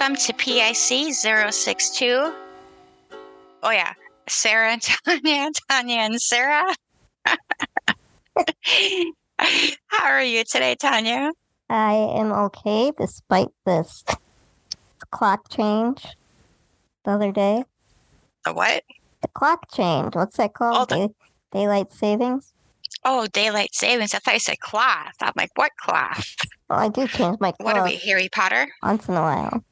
Welcome to PIC 062. Oh, yeah. Sarah and Tanya, Tanya and Sarah. How are you today, Tanya? I am okay despite this clock change the other day. The what? The clock change. What's that called? Oh, the- Day- daylight savings? Oh, daylight savings. I thought you said cloth. I'm like, what cloth? Well, I do change my What are we, Harry Potter? once in a while.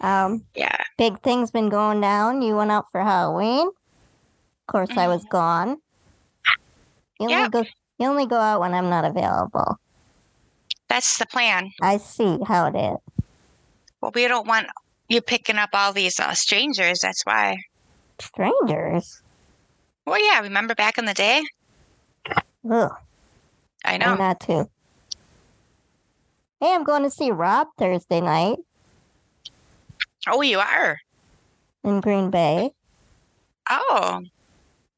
Um, Yeah. big things been going down. You went out for Halloween. Of course, I was gone. You only Yep. go. You only go out when I'm not available. That's the plan. I see how it is. Well, we don't want you picking up all these uh, strangers. That's why. Strangers. Well, yeah. Remember back in the day? Ugh. I know. I'm not too. Hey, I'm going to see Rob Thursday night Oh, you are. in Green Bay. Oh,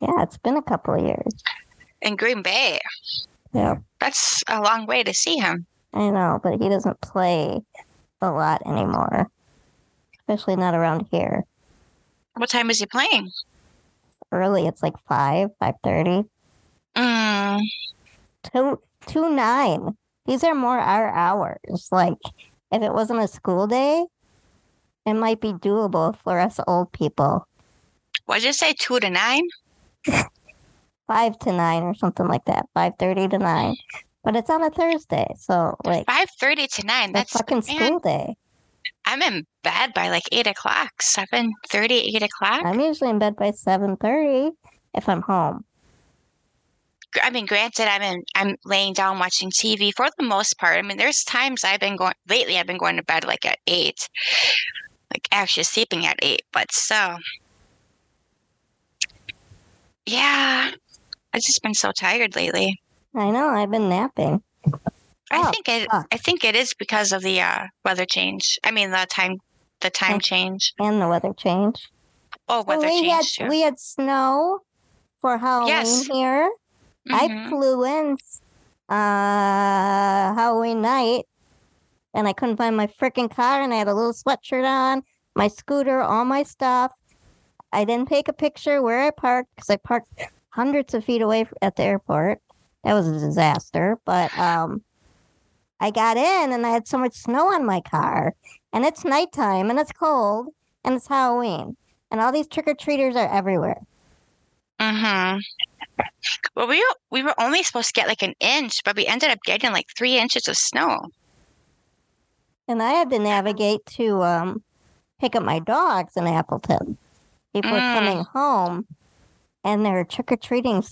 Yeah, it's been a couple of years. in Green Bay. Yeah, That's a long way to see him. I know, but he doesn't play a lot anymore, especially not around here. What time is he playing? Early, it's like five, five thirty, Mm, two, two nine. These are more our hours. Like, if it wasn't a school day, it might be doable for us old people. What did you say? Two to nine? Five to nine or something like that. Five thirty to nine. But it's on a Thursday, so like Five thirty to nine. that's fucking man, school day. I'm in bed by like eight o'clock. Seven thirty, eight o'clock. I'm usually in bed by seven thirty if I'm home. I mean, granted, I'm in. I'm laying down watching TV for the most part. I mean, there's times I've been going lately. I've been going to bed like at eight, like actually sleeping at eight. But so, yeah, I've just been so tired lately. I know, I've been napping. I Oh, think it. fuck. I think it is because of the uh, weather change. I mean, the time, the time Oh. change. And the weather change. Oh, weather we had change. too. we had snow for Halloween Yes. here. I Mhm. flew in uh Halloween night and I couldn't find my freaking car and I had a little sweatshirt on, my scooter, all my stuff. I didn't take a picture where I parked because I parked hundreds of feet away at the airport. That was a disaster, but um I got in and I had so much snow on my car and it's nighttime and it's cold and it's Halloween and all these trick or treaters are everywhere. Mm-hmm. Well, we we were only supposed to get like an inch, but we ended up getting like three inches of snow. And I had to navigate to um, pick up my dogs in Appleton before Mm. coming home. And there were trick or treating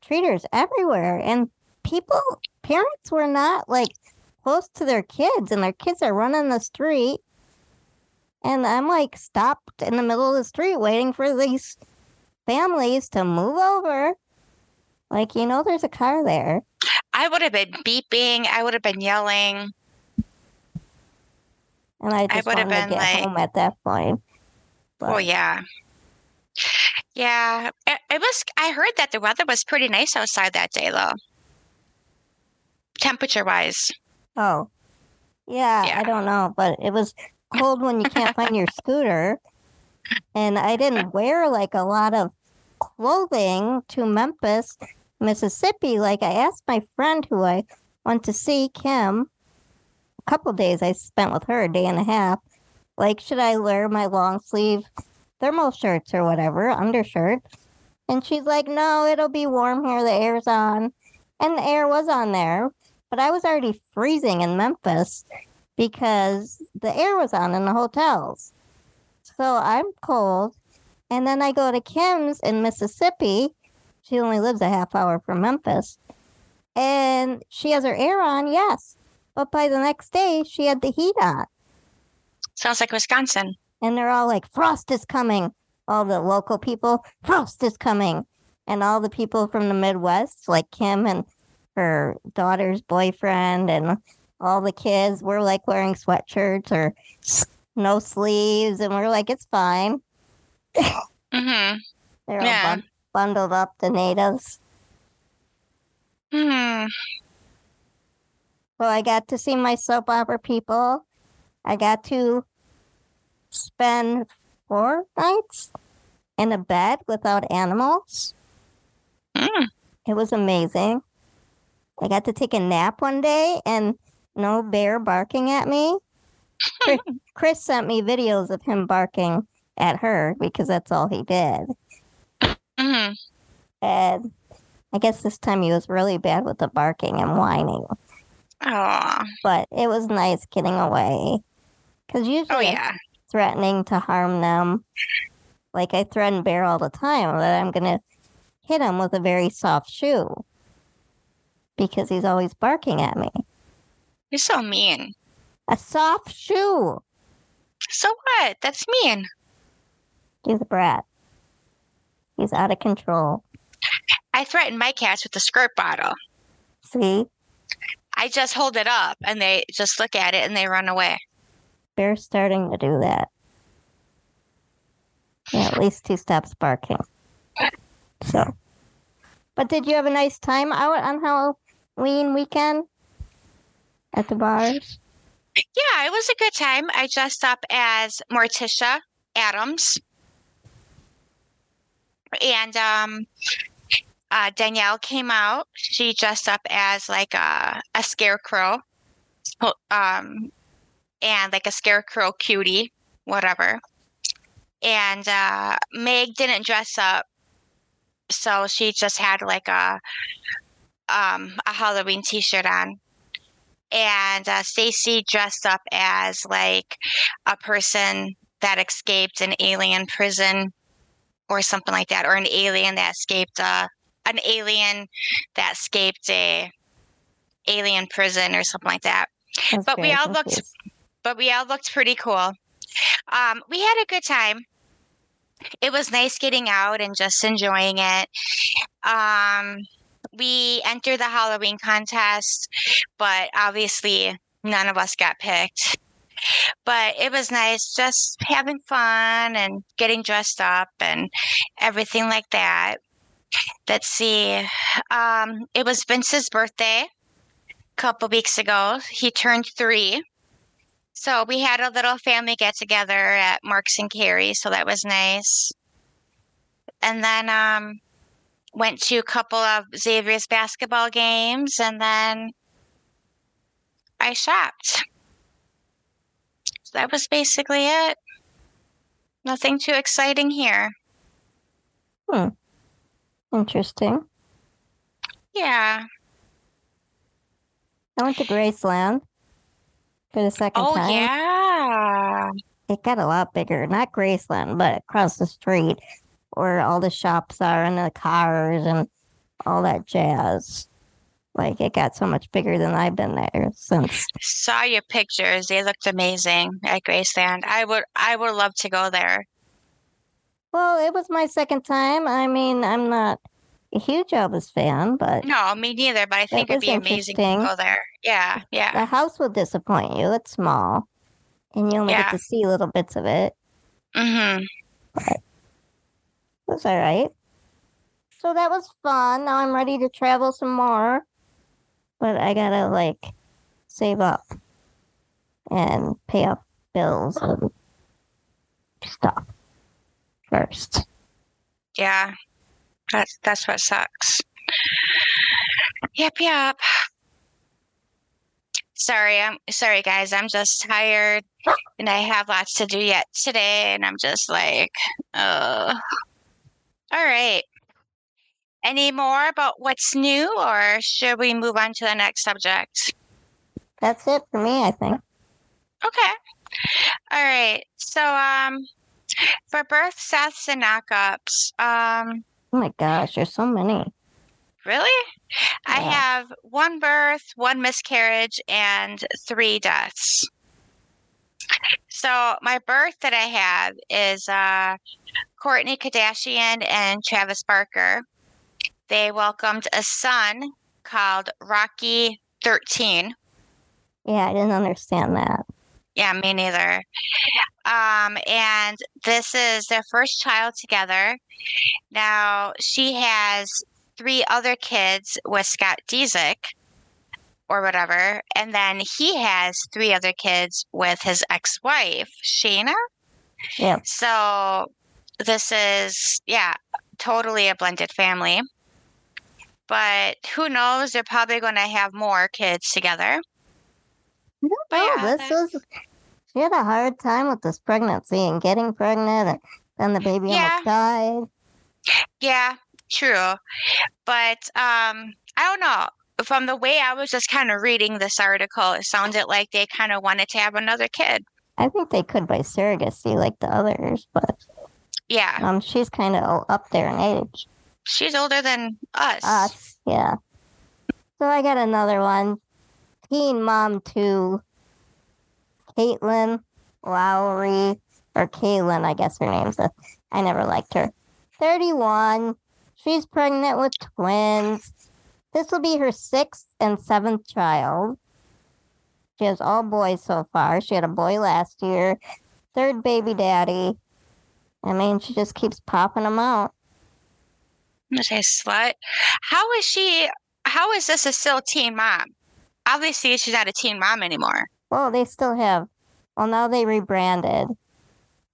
treaters everywhere. And people, parents were not like close to their kids, and their kids are running the street. And I'm like stopped in the middle of the street waiting for these families to move over. Like, you know, there's a car there. I would have been beeping. I would have been yelling. And I I just have wanted to get like- home at that point. Oh yeah, yeah. It, it was. I heard that the weather was pretty nice outside that day, though. Temperature wise, Oh, yeah, Yeah. I don't know, but it was cold when you can't find your scooter. And I didn't wear like a lot of clothing to Memphis, Mississippi. Like I asked my friend who I went to see, Kim, couple days I spent with her, a day and a half. Like, should I wear my long sleeve thermal shirts or whatever, undershirt? And she's like, no, it'll be warm here. The air's on. And the air was on there but I was already freezing in Memphis because the air was on in the hotels. So I'm cold. And then I go to Kim's in Mississippi. She only lives a half hour from Memphis. And she has her air on, yes. But by the next day, she had the heat on. sounds like Wisconsin. And they're all like, Frost is coming. All the local people, Frost is coming. And all the people from the Midwest, like Kim and her daughter's boyfriend, and all the kids were like wearing sweatshirts or no sleeves. And we're like, it's fine. Mm-hmm. They're all Yeah. bun- bundled up, the natives. Hmm. So I got to see my soap opera people. I got to spend four nights in a bed without animals. Mm. It was amazing. I got to take a nap one day and no bear barking at me. Chris, Chris sent me videos of him barking at her because that's all he did. hmm And I guess this time he was really bad with the barking and whining. Oh, But it was nice getting away. Because oh, usually oh yeah. threatening to harm them. Like I threaten Bear all the time that I'm going to hit him with a very soft shoe because he's always barking at me. You're so mean. A soft shoe. So what? That's mean. He's a brat. He's out of control. I threaten my cats with the squirt bottle. See? I just hold it up and they just look at it and they run away. They're starting to do that. Yeah, at least he stops barking. So. But did you have a nice time out on Halloween weekend? At the bars? Yeah, it was a good time. I dressed up as Morticia Addams. And um uh, Danielle came out. She dressed up as like a, a scarecrow. Um and like a scarecrow cutie, whatever. And uh Meg didn't dress up. So she just had like a um a Halloween t-shirt on and uh, Stacy dressed up as like a person that escaped an alien prison or something like that, or an alien that escaped uh, an alien that escaped a alien prison or something like that. Was But we all looked- But we all looked pretty cool. Um, we had a good time. It was nice getting out and just enjoying it. Um, we entered the Halloween contest, but obviously none of us got picked. But it was nice just having fun and getting dressed up and everything like that. Let's see. Um, it was Vince's birthday a couple weeks ago. He turned three. So we had a little family get together at Marks and Carey, so that was nice. And then um went to a couple of Xavier's basketball games and then I shopped. So that was basically it. Nothing too exciting here. Interesting. Yeah. I went to Graceland for the second Oh time. Oh yeah. It got a lot bigger. Not Graceland, but across the street where all the shops are and the cars and all that jazz. Like it got so much bigger than I've been there since. Saw your pictures. They looked amazing at Graceland. I would I would love to go there. Well, it was my second time. I mean, I'm not a huge Elvis fan, but No, me neither, but I think it'd be amazing to go there. Yeah, yeah. the house will disappoint you. It's small, and you only Yeah. get to see little bits of it. Mm-hmm. It was all right. So that was fun. Now I'm ready to travel some more, but I gotta like save up and pay off bills and stuff first. Yeah. That's that's what sucks. Yep, yep. Sorry, I'm sorry guys. I'm just tired and I have lots to do yet today and I'm just like, oh, all right. Any more about what's new or should we move on to the next subject? That's it for me, I think. Okay. All right. So um for birth deaths and knockups, um Oh my gosh, there's so many. Really? I have one birth, one miscarriage, and three deaths. So my birth that I have is uh, Kourtney Kardashian and Travis Barker. They welcomed a son called Rocky 13. Yeah, I didn't understand that. Yeah, me neither. Um, and this is their first child together. Now she has three other kids with Scott Disick or whatever, and then he has three other kids with his ex-wife, Shanna. Yeah. So this is, yeah, totally a blended family. But who knows? They're probably going to have more kids together. But know. yeah, this was she had a hard time with this pregnancy and getting pregnant, and then the baby Yeah. almost died. Yeah, true. But um, I don't know. From the way I was just kind of reading this article, it sounded like they kind of wanted to have another kid. I think they could by surrogacy like the others, but Yeah, um, she's kind of up there in age. she's older than us. Us, yeah. So I got another one. Teen Mom 2. Caitlin Lowry, or Kailyn, I guess her name's. A, I never liked her. 31. She's pregnant with twins. This will be her sixth and seventh child. She has all boys so far. She had a boy last year. Third baby daddy. I mean, she just keeps popping them out. I'm gonna say slut. How is she? How is this a still teen mom? Obviously, she's not a teen mom anymore. Well, they still have. Well, now they rebranded,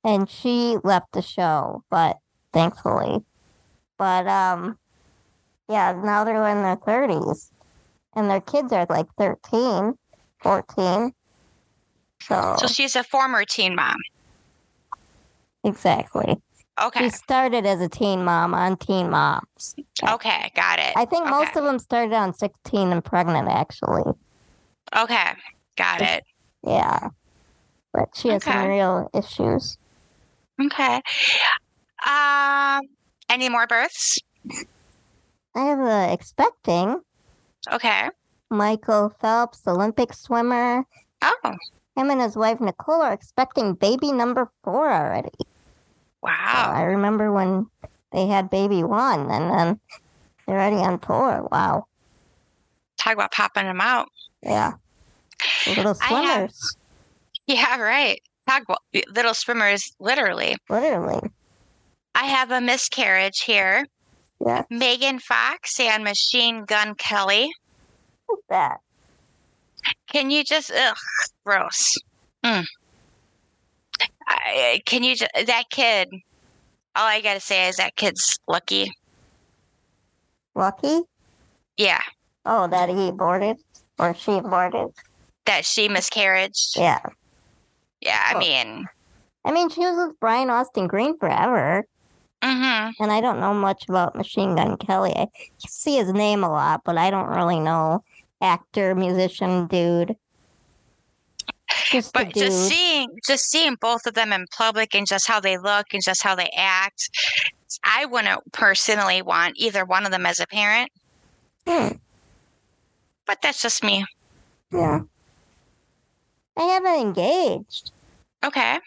and she left the show, but thankfully, but um, yeah, now they're in their thirties, and their kids are like 13, 14. So, So she's a former teen mom. exactly, Okay. she started as a teen mom on Teen Moms. Okay. Got it. I think most of them started on 16 and pregnant, actually. Okay. Got it. Yeah, but she has some real issues. Okay. Um. Any more births? I have a expecting. Okay. Michael Phelps, Olympic swimmer. Oh. Him and his wife Nicole are expecting baby number four already. Wow. I remember when they had baby one and then they're already on tour. Wow. Talk about popping them out. Yeah. Little I have- swimmers, Yeah. Right. Talk about little swimmers. Literally. literally. I have a miscarriage here. Yeah. Megan Fox and Machine Gun Kelly. What's that? Can you just ugh, gross. Mm. I, can you just that kid? All I gotta say is that kid's lucky. Lucky? Yeah, Oh, that he aborted or she aborted. that she miscarried. Yeah. Yeah, I Oh. mean, I mean, she was with Brian Austin Green forever, hmm and I don't know much about Machine Gun Kelly. I see his name a lot, but I don't really know actor, musician, dude. Just but just seeing just seeing both of them in public and just how they look and just how they act, I wouldn't personally want either one of them as a parent. Hmm, But that's just me. yeah. I haven't engaged. Okay.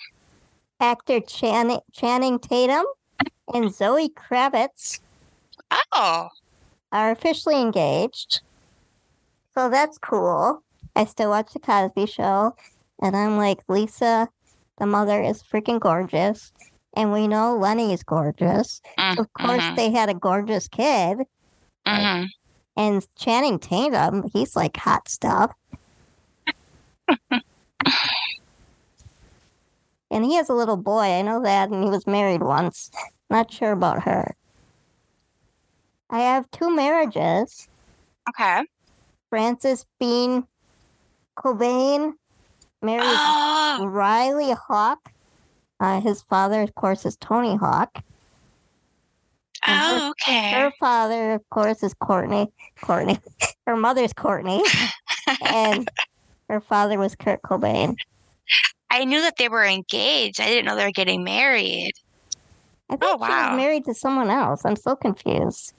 Actor Channing, Channing Tatum and Zoe Kravitz Oh, are officially engaged. So that's cool. I still watch The Cosby Show, and I'm like, Lisa, the mother is freaking gorgeous. And we know Lenny's gorgeous. Mm, Of course, mhm, they had a gorgeous kid. mhm. And Channing Tatum, he's like hot stuff. and he has a little boy. I know that. And he was married once. Not sure about her. I have two marriages. Okay. Frances Bean Cobain marries Riley Hawk. Uh, his father, of course, is Tony Hawk. oh, okay. Her father, of course, is Courtney. Courtney. Her mother's Courtney. and her father was Kurt Cobain. I knew that they were engaged. I didn't know they were getting married. I think Oh, she wow. was married to someone else. I'm so confused.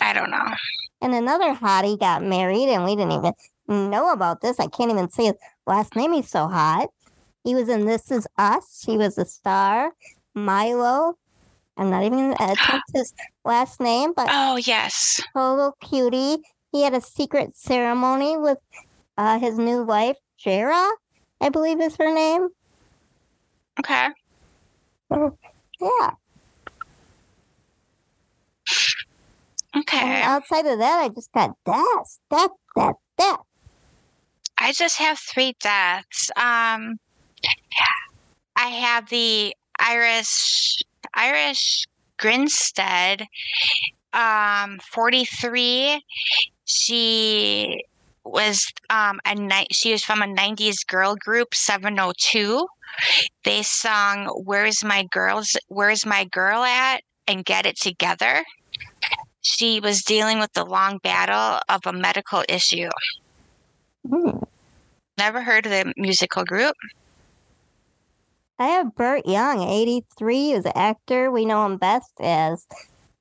I don't know. And another hottie got married, and we didn't even know about this. I can't even say his last name. He's so hot. He was in This Is Us. He was a star. Milo. I'm not even going to attempt his last name, but Oh, yes. total cutie. He had a secret ceremony with uh, his new wife, Jarah, I believe is her name. Okay. Yeah. Okay. And outside of that, I just got deaths, death, death, death. I just have three deaths. Um, I have the Iris Irish Grinstead, um, 43. She was um a night she was from a 90s girl group 702 they sung where's my girls where's my girl at and get it together she was dealing with the long battle of a medical issue Hmm. Never heard of the musical group I have Burt Young, 83, He was an actor. We know him best as,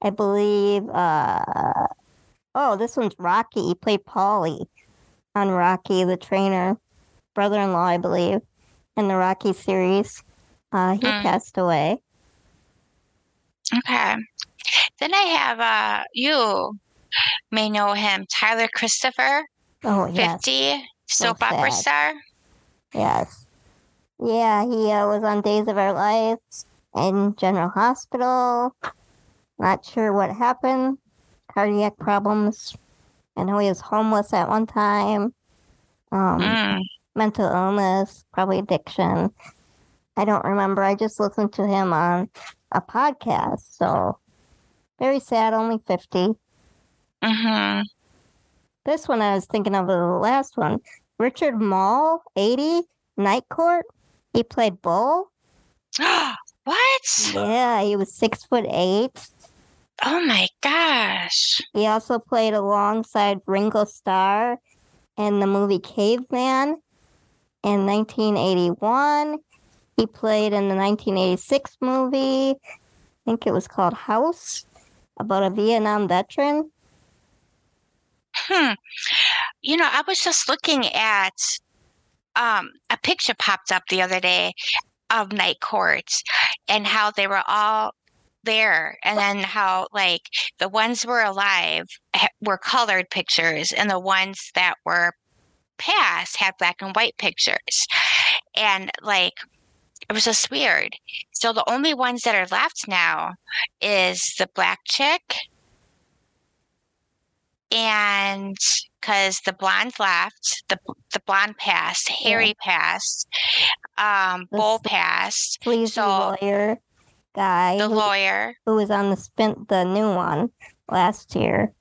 I believe, uh, oh, this one's Rocky. He played Paulie on Rocky, the trainer, brother in law, I believe, in the Rocky series. Uh, he Mm. passed away. okay then i have uh you may know him tyler christopher Oh, yes. 50 So soap opera star Yes. Yeah, he uh, was on Days of Our Lives in General Hospital. Not sure what happened. Cardiac problems. I know he was homeless at one time. Um, Mm. mental illness, probably addiction. I don't remember. I just listened to him on a podcast. So very sad, only 50. hmm This one I was thinking of the last one. Richard Moll, 80, Night Court. He played Bull. what? Yeah, he was six foot eight. Oh my gosh. He also played alongside Ringo Starr in the movie Caveman in 1981. He played in the 1986 movie, I think it was called House, about a Vietnam veteran. Hmm. You know, I was just looking at um a picture popped up the other day of night courts and how they were all there and then how like the ones were alive were colored pictures and the ones that were past had black and white pictures and like it was just weird so the only ones that are left now is the black chick and because the blonde left, the the blonde passed, Harry passed, um, The Bull passed, Sleazy So- lawyer guy the who, lawyer. who was on the spin the new one last year.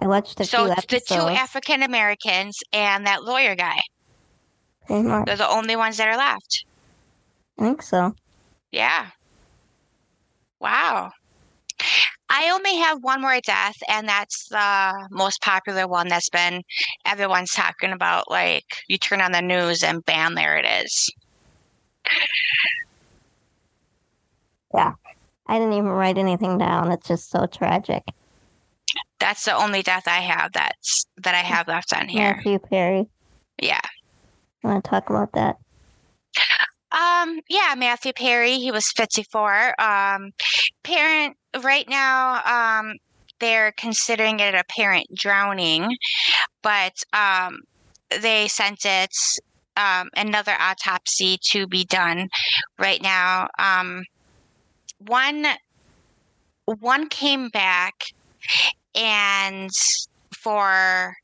I watched a So the two. African Americans and that lawyer guy. They're the only ones that are left. I think so. Yeah. Wow. I only have one more death, and that's the most popular one that's been everyone's talking about. Like, you turn on the news and bam, there it is. Yeah. I didn't even write anything down. It's just so tragic. That's the only death I have that's that I have left on here. Matthew Perry. Yeah. You want to talk about that? Um, yeah, Matthew Perry, he was 54. Um, parent, right now, um, they're considering it a parent drowning, but um, they sent it um, another autopsy to be done right now. Um, one, one came back and for,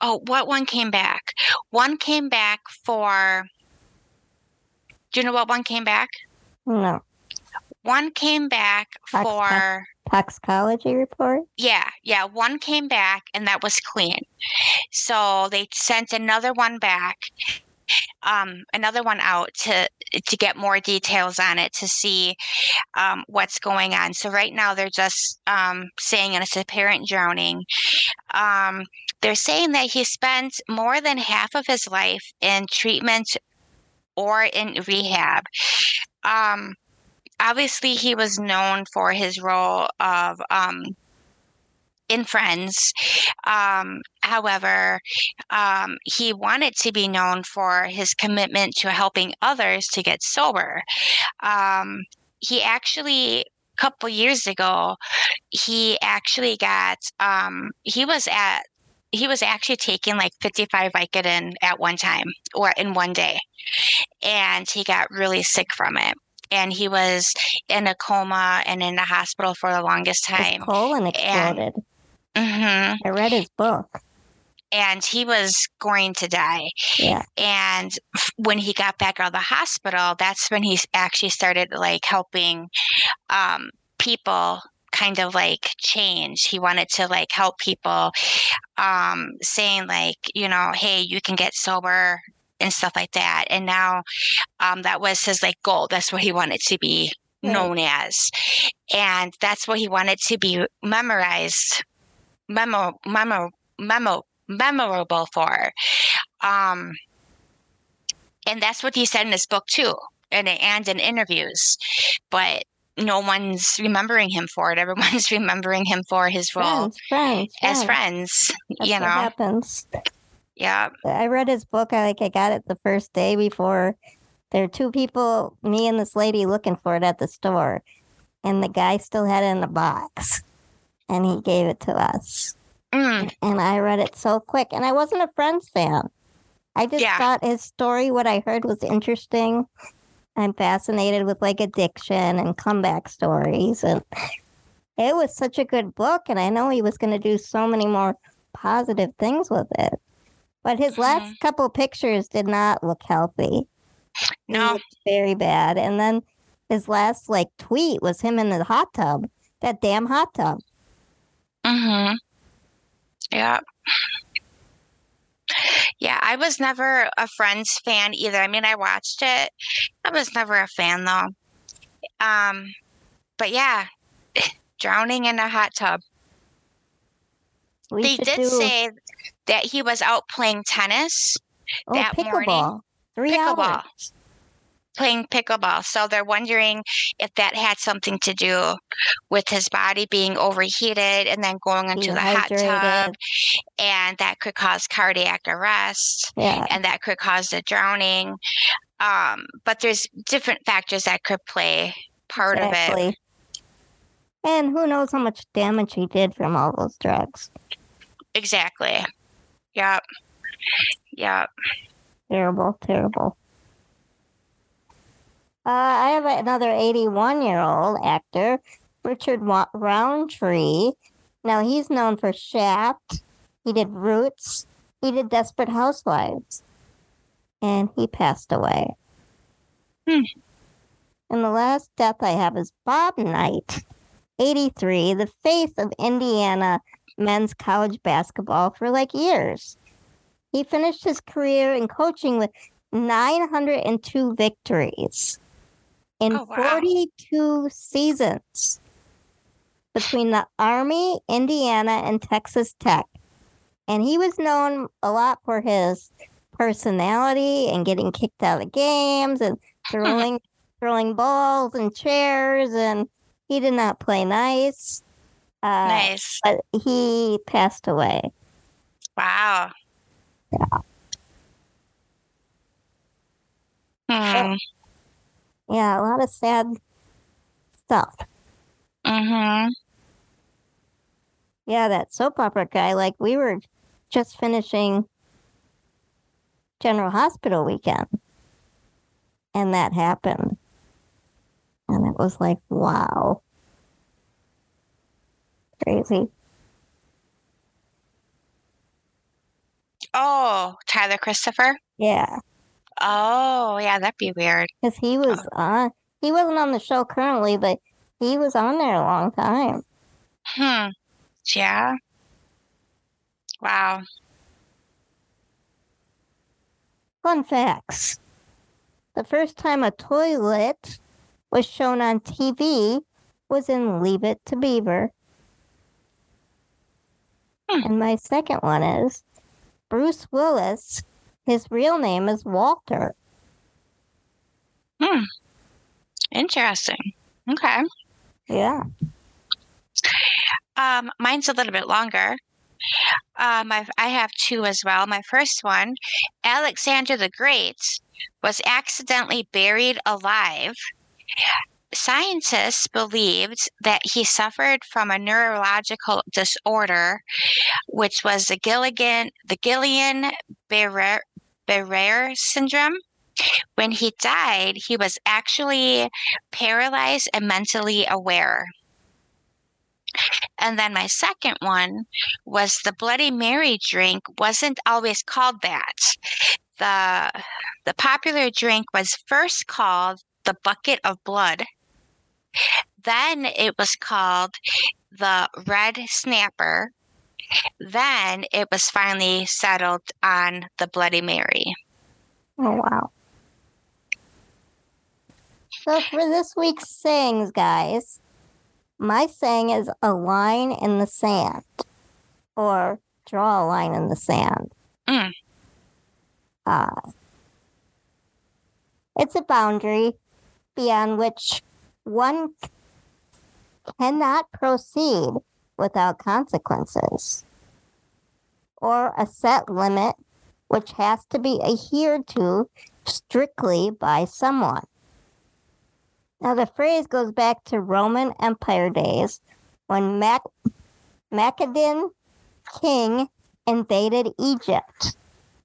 oh, what one came back? One came back for, do you know what one came back? No. One came back for Toxicology report? yeah, yeah, one came back and that was clean. So they sent another one back, um, another one out to to get more details on it to see um, what's going on. So right now they're just um, saying it's apparent drowning. Um, they're saying that he spent more than half of his life in treatment or in rehab. Um, obviously, he was known for his role of um, in Friends. Um, however, um, he wanted to be known for his commitment to helping others to get sober. Um, he actually, a couple years ago, he actually got, um, he was at, he was actually taking like 55 Vicodin at one time or in one day. And he got really sick from it. And he was in a coma and in the hospital for the longest time. His colon exploded. hmm I read his book. and he was going to die. Yeah. And when he got back out of the hospital, that's when he actually started like helping um, people kind of like change. He wanted to like help people, um, saying like, you know, hey, you can get sober and stuff like that. And now um, that was his like goal. That's what he wanted to be Right. known as. And that's what he wanted to be memorized, memo, memo, memo, memorable for. Um, and that's what he said in his book too, and and in interviews. But no one's remembering him for it. Everyone's remembering him for his role Friends, friends, as friends. friends. That's you what know, happens. Yeah, I read his book. I like I got it the first day before. There were two people, me and this lady, looking for it at the store, and the guy still had it in a box, and he gave it to us. mm, And I read it so quick, and I wasn't a Friends fan. I just Yeah. thought his story, what I heard, was interesting. I'm fascinated with like addiction and comeback stories, and it was such a good book. And I know he was going to do so many more positive things with it. But his last couple pictures did not look healthy. He no, looked very bad. And then his last like tweet was him in the hot tub, that damn hot tub. mm-hmm, yeah. Yeah, I was never a Friends fan either. I mean, I watched it. I was never a fan though. Um, but yeah, drowning in a hot tub. We they did do say that he was out playing tennis, oh, that morning, pickleball. Three pickleball. hours. playing pickleball. So they're wondering if that had something to do with his body being overheated and then going into the hot tub, and that could cause cardiac arrest, Yeah. and that could cause the drowning. Um, but there's different factors that could play part of it. And who knows how much damage he did from all those drugs. Exactly. Yep. Yep. Terrible, terrible. Uh, I have another 81 year old actor, Richard Roundtree. Now, he's known for Shaft. He did Roots. He did Desperate Housewives. And he passed away. Hmm. And the last death I have is Bob Knight, 83, the face of Indiana men's college basketball for like years. He finished his career in coaching with 902 victories in Oh, wow. 42 seasons between the Army, Indiana, and Texas Tech. And he was known a lot for his personality and getting kicked out of games and throwing throwing balls and chairs and he did not play nice. Uh, nice. But he passed away. Wow. Hmm. Yeah, a lot of sad stuff. Mm-hmm. Yeah, that soap opera guy, like we were just finishing General Hospital weekend. And that happened. And it was like, wow. Crazy. Oh, Tyler Christopher. Yeah. Oh, yeah, that'd be weird. Because he was on, he wasn't on the show currently, but he was on there a long time. Hmm. Yeah. Wow. Fun facts. The first time a toilet was shown on TV was in Leave It to Beaver. Hmm. And my second one is Bruce Willis. His real name is Walter. Hmm. Interesting. Okay. Yeah. Um, mine's a little bit longer. Um, I've, I have two as well. My first one, Alexander the Great, was accidentally buried alive. Scientists believed that he suffered from a neurological disorder, which was the Gilligan, the Guillain-Barré Barré syndrome. When he died, he was actually paralyzed and mentally aware. And then my second one was the Bloody Mary drink wasn't always called that. The the popular drink was first called the bucket of blood. Then it was called the red snapper. Then it was finally settled on the Bloody Mary. Oh, wow. So for this week's sayings, guys, my saying is a line in the sand or draw a line in the sand. Mm. Uh, it's a boundary beyond which one cannot proceed without consequences or a set limit which has to be adhered to strictly by someone. Now, the phrase goes back to Roman Empire days when Mac- Macedon king invaded Egypt.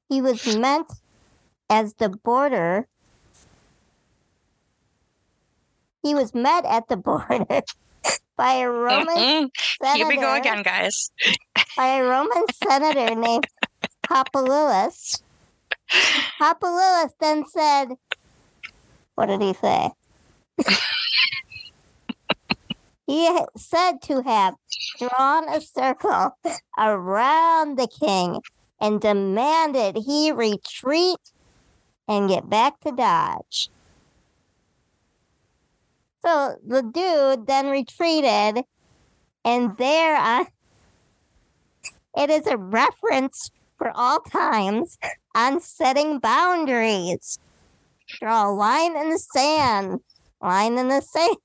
He was meant as the border. He was met at the border by a Roman senator. Here we go again, guys. By a Roman senator named Populus. Populus then said, "What did he say?" he said to have drawn a circle around the king and demanded he retreat and get back to Dodge. So the dude then retreated, and there on it is a reference for all times on setting boundaries. Draw a line in the sand. Line in the sand.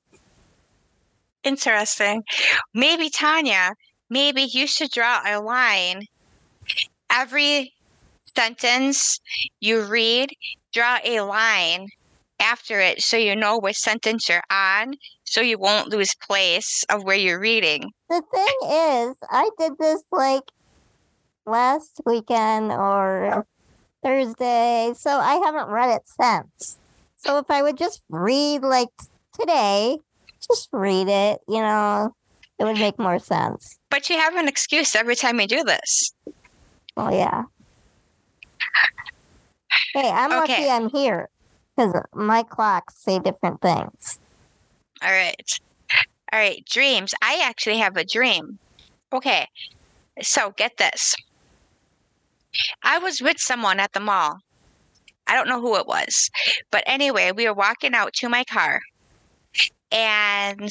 Interesting. Maybe Tanya, maybe you should draw a line. Every sentence you read, draw a line after it so you know which sentence you're on, so you won't lose place of where you're reading. The thing is, I did this like last weekend or Thursday, so I haven't read it since. So if I would just read like today, just read it, you know, it would make more sense. But you have an excuse every time you do this. Oh yeah. Hey, I'm lucky I'm here because my clocks say different things. All right. All right. Dreams. I actually have a dream. Okay. So get this. I was with someone at the mall. I don't know who it was. But anyway, we were walking out to my car. And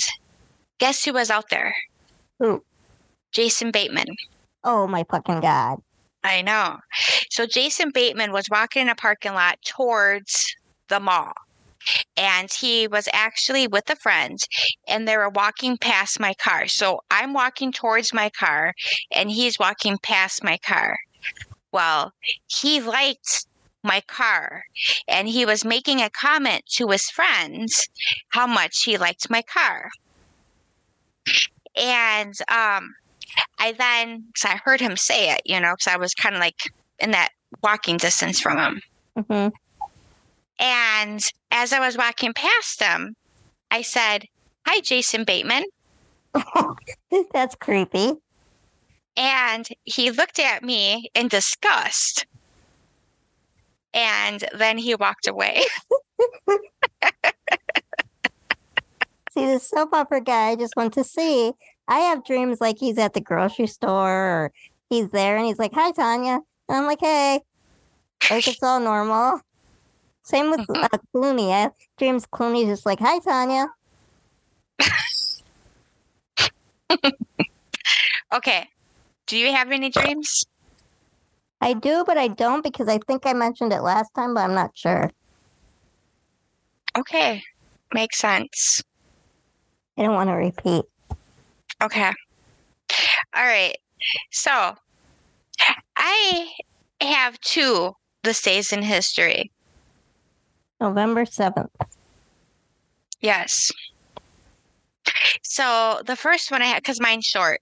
guess who was out there? Who? Jason Bateman. Oh my fucking god. I know. So Jason Bateman was walking in a parking lot towards the mall. And he was actually with a friend and they were walking past my car. So I'm walking towards my car and he's walking past my car. Well, he liked my car and he was making a comment to his friends how much he liked my car. And um I then, because I heard him say it, you know, because I was kind of like in that walking distance from him. hmm And as I was walking past him, I said, Hi, Jason Bateman. That's creepy. And he looked at me in disgust. And then he walked away. See, the soap opera guy I just want to see, I have dreams like he's at the grocery store or he's there and he's like, Hi, Tanya. And I'm like, Hey. Like it's all normal. Same with uh, Clooney. I have dreams Clooney's just like, Hi, Tanya. Okay. Do you have any dreams? I do, but I don't because I think I mentioned it last time, but I'm not sure. Okay. Makes sense. I don't want to repeat. Okay. All right. So I have two this days in history. November 7th. Yes. So the first one I have, because mine's short.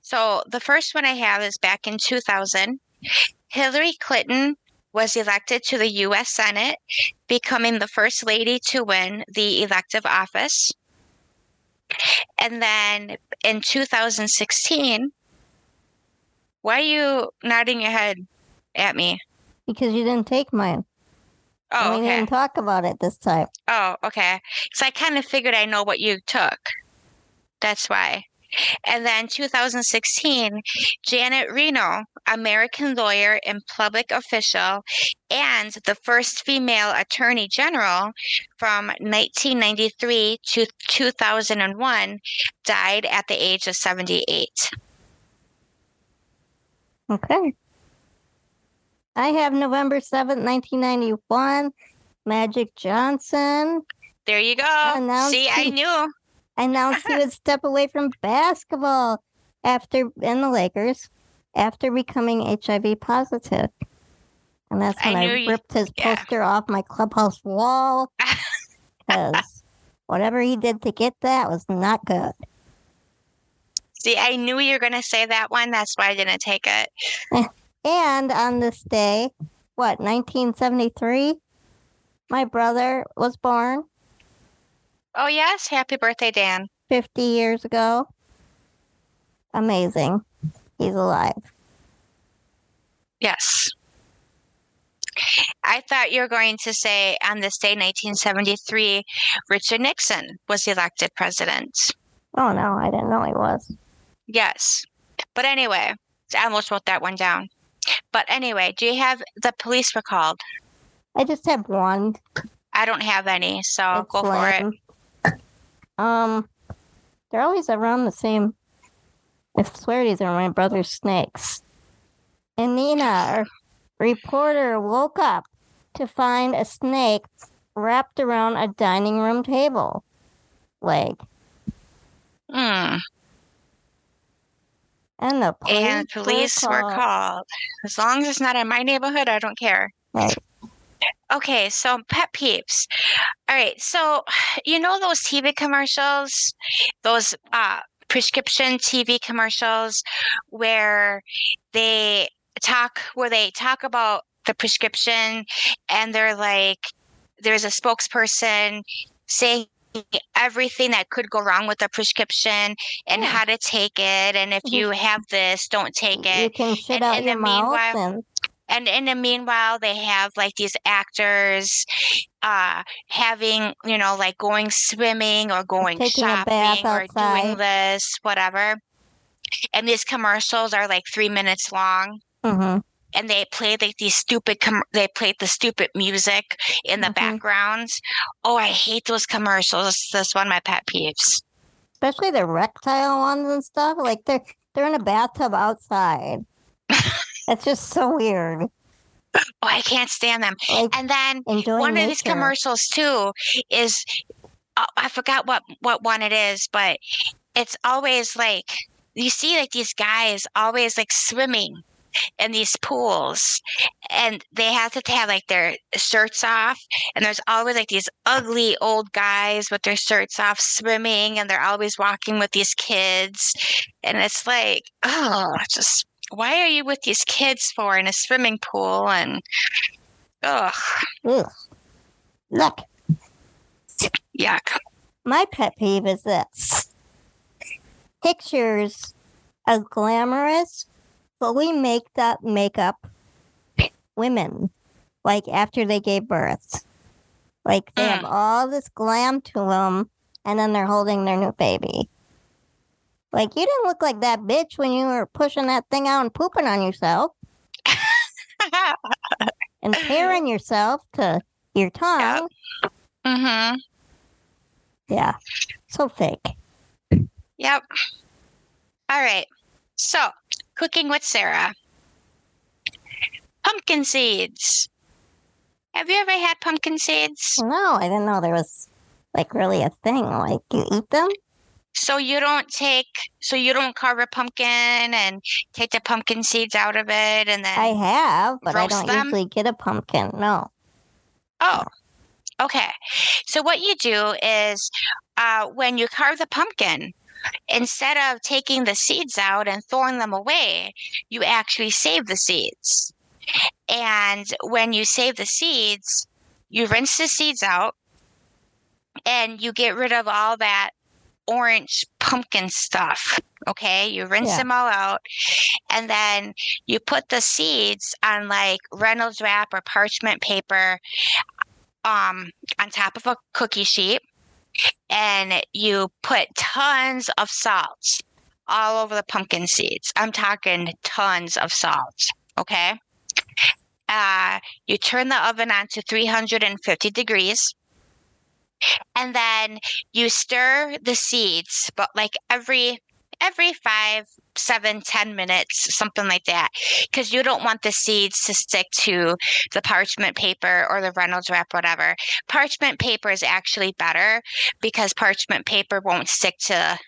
So the first one I have is back in 2000. Hillary Clinton was elected to the U.S. Senate, becoming the first lady to win the elective office. And then in 2016, why are you nodding your head at me? Because you didn't take mine. Oh, we okay. didn't talk about it this time. Oh, okay. So I kind of figured I know what you took. That's why. And then 2016, Janet Reno, American lawyer and public official, and the first female attorney general from 1993 to 2001, died at the age of 78. Okay. I have November 7th, 1991. Magic Johnson There you go. Announced See, I knew. announced he would step away from basketball after in the Lakers after becoming HIV positive. And that's I when I, you- ripped his yeah. poster off my clubhouse wall because whatever he did to get that was not good. See, I knew you were going to say that one. That's why I didn't take it. And on this day, what, 1973, my brother was born Oh, yes. Happy birthday, Dan. 50 years ago. Amazing. He's alive. Yes. I thought you were going to say on this day, 1973, Richard Nixon was elected president. Oh, no, I didn't know he was. Yes. But anyway, I almost wrote that one down. But anyway, do you have the police were called? I just have one. I don't have any, so It's go for it. Um, they're always around the same. I swear these are my brother's snakes. And Nina, a reporter, woke up to find a snake wrapped around a dining room table leg. Hmm. And the police, And police were called. called. As long as it's not in my neighborhood, I don't care. Right. Okay, so pet peeves. All right, so you know those TV commercials, those uh, prescription TV commercials where they talk, where they talk about the prescription, and they're like, there's a spokesperson saying everything that could go wrong with the prescription and Yeah. how to take it, and if Mhm. you have this, don't take it. You can shit And out in your the mouth meanwhile- and and in the meanwhile they have like these actors uh having you know like going swimming or going taking a shopping or doing this whatever and these commercials are like three minutes long Mhm. And they play like these stupid com- they play the stupid music in the Mhm. background oh i hate those commercials that's one of my pet peeves especially the reptile ones and stuff. Like they're they're in a bathtub outside. It's just so weird. oh i can't stand them Like and then one nature. of these commercials too is uh, I forgot what what one it is, but it's always like you see like these guys always like swimming in these pools and they have to have like their shirts off and there's always like these ugly old guys with their shirts off swimming and they're always walking with these kids and it's like oh just why are you with these kids for in a swimming pool? And ugh. Ugh. Look, yuck. My pet peeve is this: pictures of glamorous, fully maked up makeup women, like after they gave birth. Like they have all this glam to them, and then they're holding their new baby. Like you didn't look like that bitch when you were pushing that thing out and pooping on yourself and tearing yourself to your tongue. mm-hmm Yeah, so fake. Yep. All right. So, cooking with Sarah. Pumpkin seeds. Have you ever had pumpkin seeds? No, I didn't know there was like really a thing. Like you eat them? So you don't take, so you don't carve a pumpkin and take the pumpkin seeds out of it, and then I have, but I don't them? usually get a pumpkin. No. Oh, okay. So what you do is uh, when you carve the pumpkin, instead of taking the seeds out and throwing them away, you actually save the seeds. And when you save the seeds, you rinse the seeds out and you get rid of all that orange pumpkin stuff. Okay, you rinse Yeah. them all out, and then you put the seeds on like Reynolds wrap or parchment paper um, on top of a cookie sheet, and you put tons of salt all over the pumpkin seeds. I'm talking tons of salt. Okay. Uh, you turn the oven on to 350 degrees. And then you stir the seeds, but like every every five, seven, ten minutes, something like that, because you don't want the seeds to stick to the parchment paper or the Reynolds wrap, whatever. Parchment paper is actually better because parchment paper won't stick to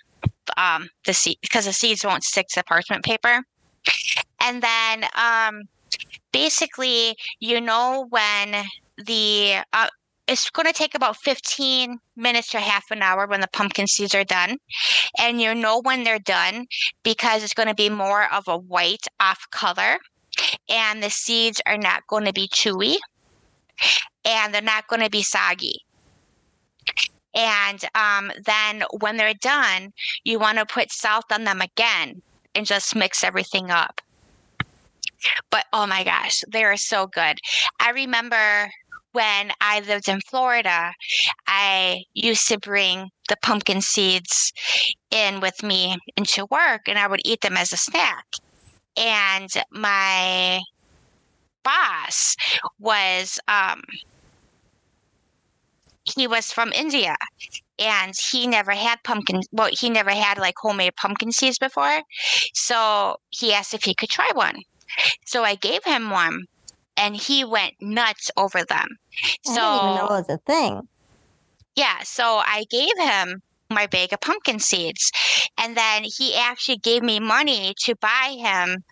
um, the seed because the seeds won't stick to parchment paper. And then um, basically, you know when the uh, it's going to take about 15 minutes to half an hour when the pumpkin seeds are done. And you know when they're done because it's going to be more of a white off color and the seeds are not going to be chewy and they're not going to be soggy. And um, then when they're done, you want to put salt on them again and just mix everything up. But oh my gosh, they are so good. I remember when I lived in Florida, I used to bring the pumpkin seeds in with me into work and I would eat them as a snack. And my boss was um he was from India and he never had pumpkin well he never had like homemade pumpkin seeds before. So he asked if he could try one. So I gave him one and he went nuts over them. I didn't even know it was a thing. yeah, so I gave him my bag of pumpkin seeds and then he actually gave me money to buy him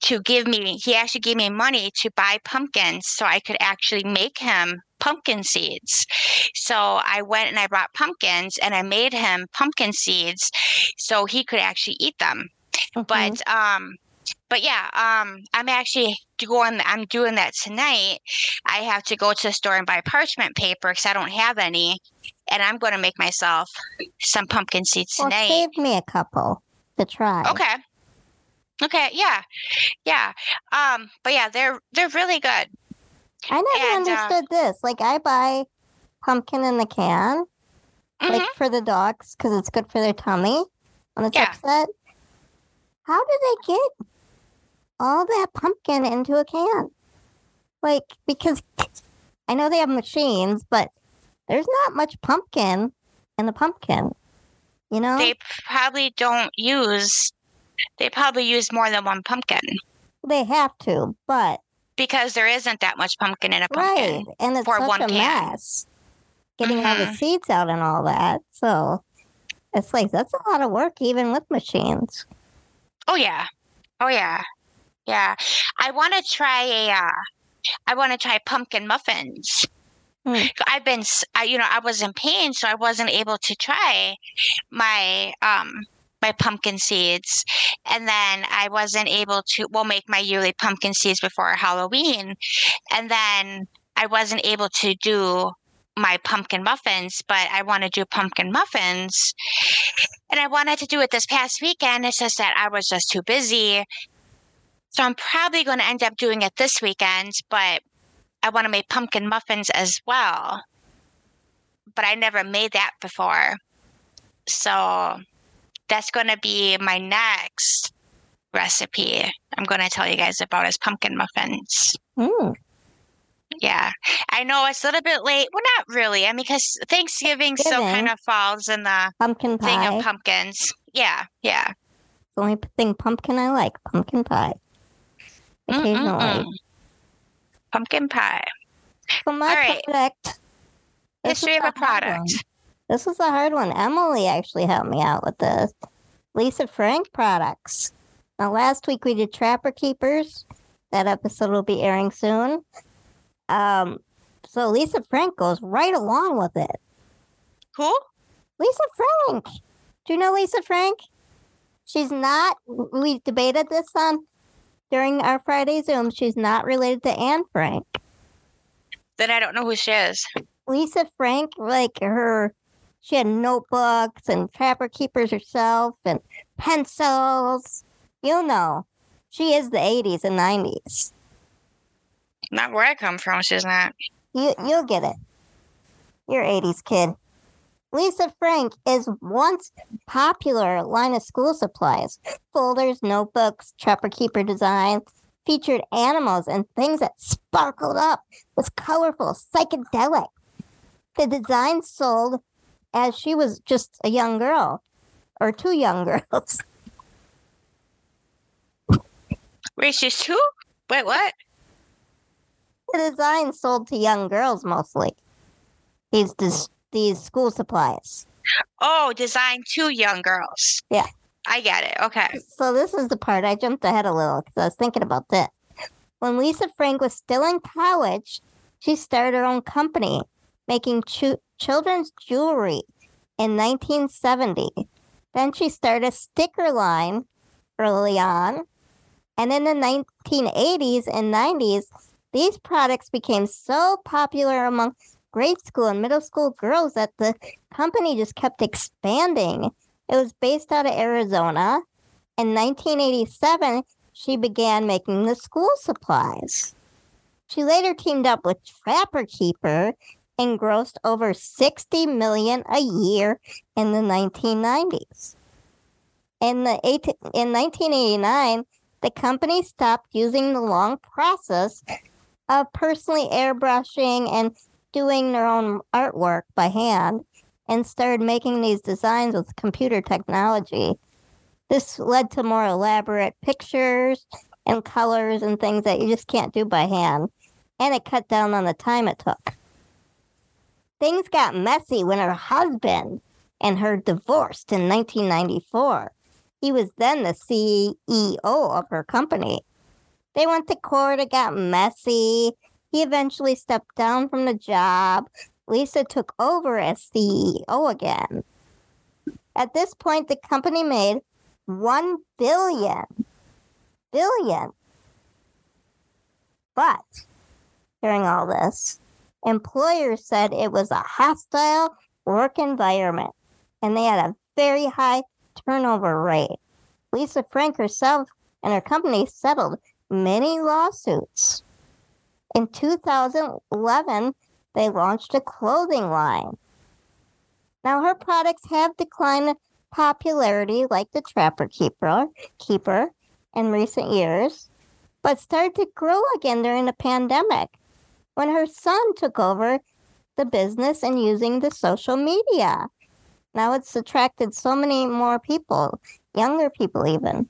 to give me he actually gave me money to buy pumpkins so I could actually make him pumpkin seeds. So I went and I bought pumpkins and I made him pumpkin seeds so he could actually eat them. Mhm. But um but yeah, um I'm actually going I'm doing that tonight. I have to go to the store and buy parchment paper cuz I don't have any and I'm going to make myself some pumpkin seeds well, tonight. save me a couple to try. Okay. Okay, yeah. Yeah. Um but yeah, they're they're really good. I never And, uh, understood this. Like, I buy pumpkin in the can, Mhm. like for the dogs, because it's good for their tummy when it's Yeah. upset. How do they get all that pumpkin into a can? Like, because I know they have machines, but there's not much pumpkin in the pumpkin. You know? They probably don't use they probably use more than one pumpkin They have to, but because there isn't that much pumpkin in a pumpkin. right, and it's for such one a can. mess getting all the Mhm. seeds out and all that. So it's like that's a lot of work, even with machines. Oh yeah. Oh yeah. Yeah. I want to try a uh I want to try pumpkin muffins. Hmm. I've been I, you know, I was in pain so I wasn't able to try my um my pumpkin seeds and then I wasn't able to well make my yearly pumpkin seeds before Halloween and then I wasn't able to do my pumpkin muffins, but I want to do pumpkin muffins. And I wanted to do it this past weekend. It's just that I was just too busy. So I'm probably going to end up doing it this weekend, but I want to make pumpkin muffins as well. But I never made that before. So that's going to be my next recipe. I'm going to tell you guys about is pumpkin muffins. Mm. Yeah, I know it's a little bit late. Well, not really. I mean, because Thanksgiving still kind of falls in the Pumpkin thing of pumpkins. Yeah, yeah. the only thing pumpkin I like, pumpkin pie. Occasionally. Mm-mm-mm. Pumpkin pie. So my All right. product. this History of a hard product. one. This was a hard one. Emily actually helped me out with this. Lisa Frank products. Now, last week we did Trapper Keepers. That episode will be airing soon. Um, so Lisa Frank goes right along with it. Who? Lisa Frank. Do you know Lisa Frank? She's not. We debated this on during our Friday Zoom. She's not related to Anne Frank. Then I don't know who she is. Lisa Frank, like her She had notebooks and trapper keepers herself and pencils. You know, she is the 80s and 90s. Not where I come from, she's not. You, you'll get it. You're 80s kid. Lisa Frank is once popular line of school supplies, folders, notebooks, trapper keeper designs, featured animals and things that sparkled up, was colorful, psychedelic. The design sold as she was just a young girl or two young girls. Wait, she's two? Wait, what? The design sold to young girls mostly. These dis- these school supplies. Oh, designed to young girls. Yeah. I get it. Okay. So this is the part I jumped ahead a little because I was thinking about this. When Lisa Frank was still in college, she started her own company making chu- children's jewelry in 1970. Then she started a sticker line early on. And in the 1980s and 90s, these products became so popular among grade school and middle school girls that the company just kept expanding. It was based out of Arizona. In 1987, she began making the school supplies. She later teamed up with Trapper Keeper and grossed over 60 million a year in the 1990s. In the eight, in 1989, the company stopped using the long process of personally airbrushing and doing their own artwork by hand and started making these designs with computer technology. This led to more elaborate pictures and colors and things that you just can't do by hand. And it cut down on the time it took. Things got messy when her husband and her divorced in 1994. He was then the CEO of her company. They went to court, it got messy. He eventually stepped down from the job. Lisa took over as CEO again. At this point, the company made one billion, billion. But during all this, employers said it was a hostile work environment and they had a very high turnover rate. Lisa Frank herself and her company settled many lawsuits. In 2011, they launched a clothing line. Now, her products have declined in popularity like the Trapper Keeper, Keeper in recent years, but started to grow again during the pandemic when her son took over the business and using the social media. Now it's attracted so many more people, younger people even.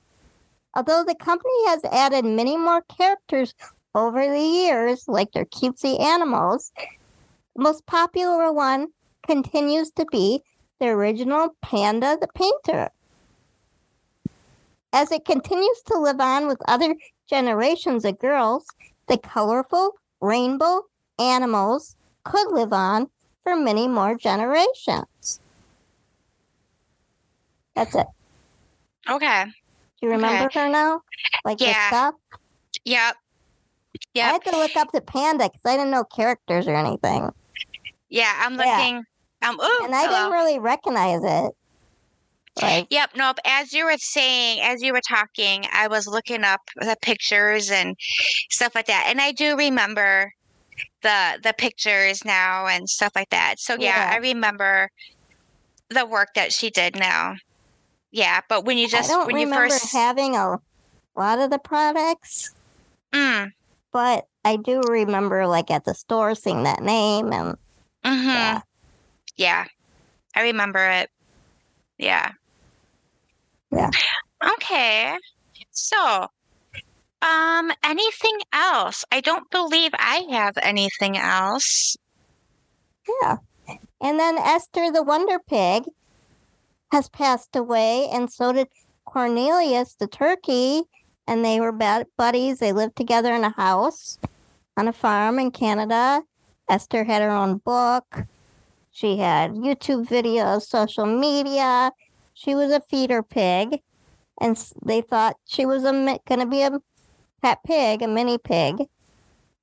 Although the company has added many more characters over the years, like their cutesy animals, the most popular one continues to be the original Panda the Painter. As it continues to live on with other generations of girls, the colorful rainbow animals could live on for many more generations. That's it. Okay. Do you remember okay. her now? Like yeah. Yep. Yeah. I had to look up the panda because I didn't know characters or anything. Yeah, I'm looking. Yeah. Um, ooh, and I hello. didn't really recognize it. Like, yep. Nope. As you were saying, as you were talking, I was looking up the pictures and stuff like that, and I do remember the the pictures now and stuff like that. So yeah, yeah. I remember the work that she did now. Yeah, but when you just I don't when remember you first having a lot of the products, mm. But I do remember like at the store seeing that name and mm-hmm. yeah. yeah, I remember it. Yeah. Yeah. Okay. So, um, anything else? I don't believe I have anything else. Yeah. And then Esther the Wonder Pig has passed away, and so did Cornelius the turkey. And they were bad buddies. They lived together in a house on a farm in Canada. Esther had her own book. She had YouTube videos, social media. She was a feeder pig, and they thought she was a going to be a pet pig, a mini pig.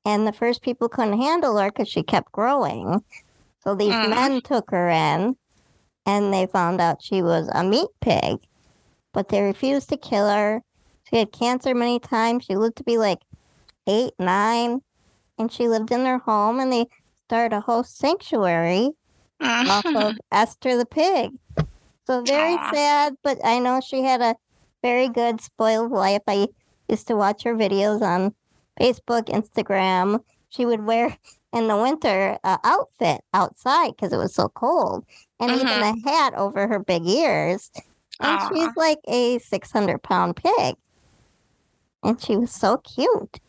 And the first people couldn't handle her because she kept growing. So these mm. men took her in and they found out she was a meat pig, but they refused to kill her. She had cancer many times. She lived to be like eight, nine, and she lived in their home, and they started a whole sanctuary off of Esther the pig. So very Aw. sad, but I know she had a very good spoiled life. I used to watch her videos on Facebook, Instagram. She would wear in the winter a outfit outside because it was so cold, and even mm-hmm. a hat over her big ears. And Aw. she's like a six hundred pound pig, and she was so cute.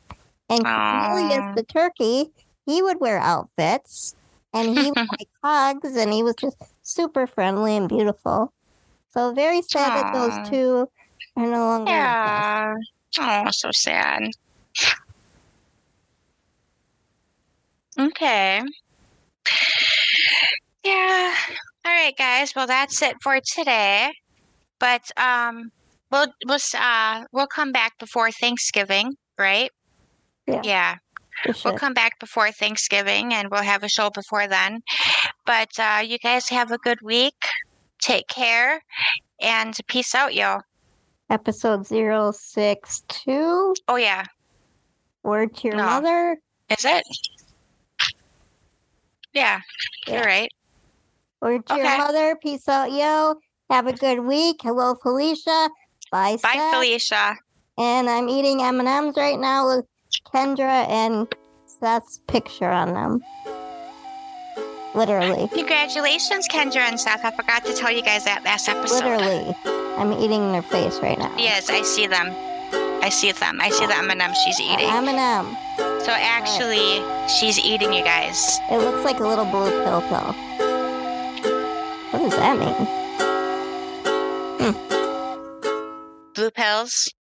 And. Cornelius the turkey, he would wear outfits, and he would like hugs, and he was just super friendly and beautiful. So very sad that those two are no longer. Yeah. Oh, so sad. Okay. Yeah. All right, guys. Well, that's it for today. But um, we'll we'll uh we'll come back before Thanksgiving, right? Yeah. Yeah. For We'll come back before Thanksgiving and we'll have a show before then. But uh, you guys have a good week. Take care and peace out, yo. Episode 062, Oh, yeah. Word to Your No. Mother. Is it? Yeah, Yeah. you're right. Word to Okay. Your Mother. Peace out, yo. Have a good week. Hello, Felicia. Bye, Bye. Felicia. And I'm eating M&Ms right now with Kendra and Seth's picture on them. Literally. Congratulations, Kendra and Seth. I forgot to tell you guys that last episode. Literally. I'm eating their face right now. Yes, I see them. I see them. I see the M&M she's eating. M&M. So actually, she's eating you guys. It looks like a little blue pill pill. What does that mean? Blue pills.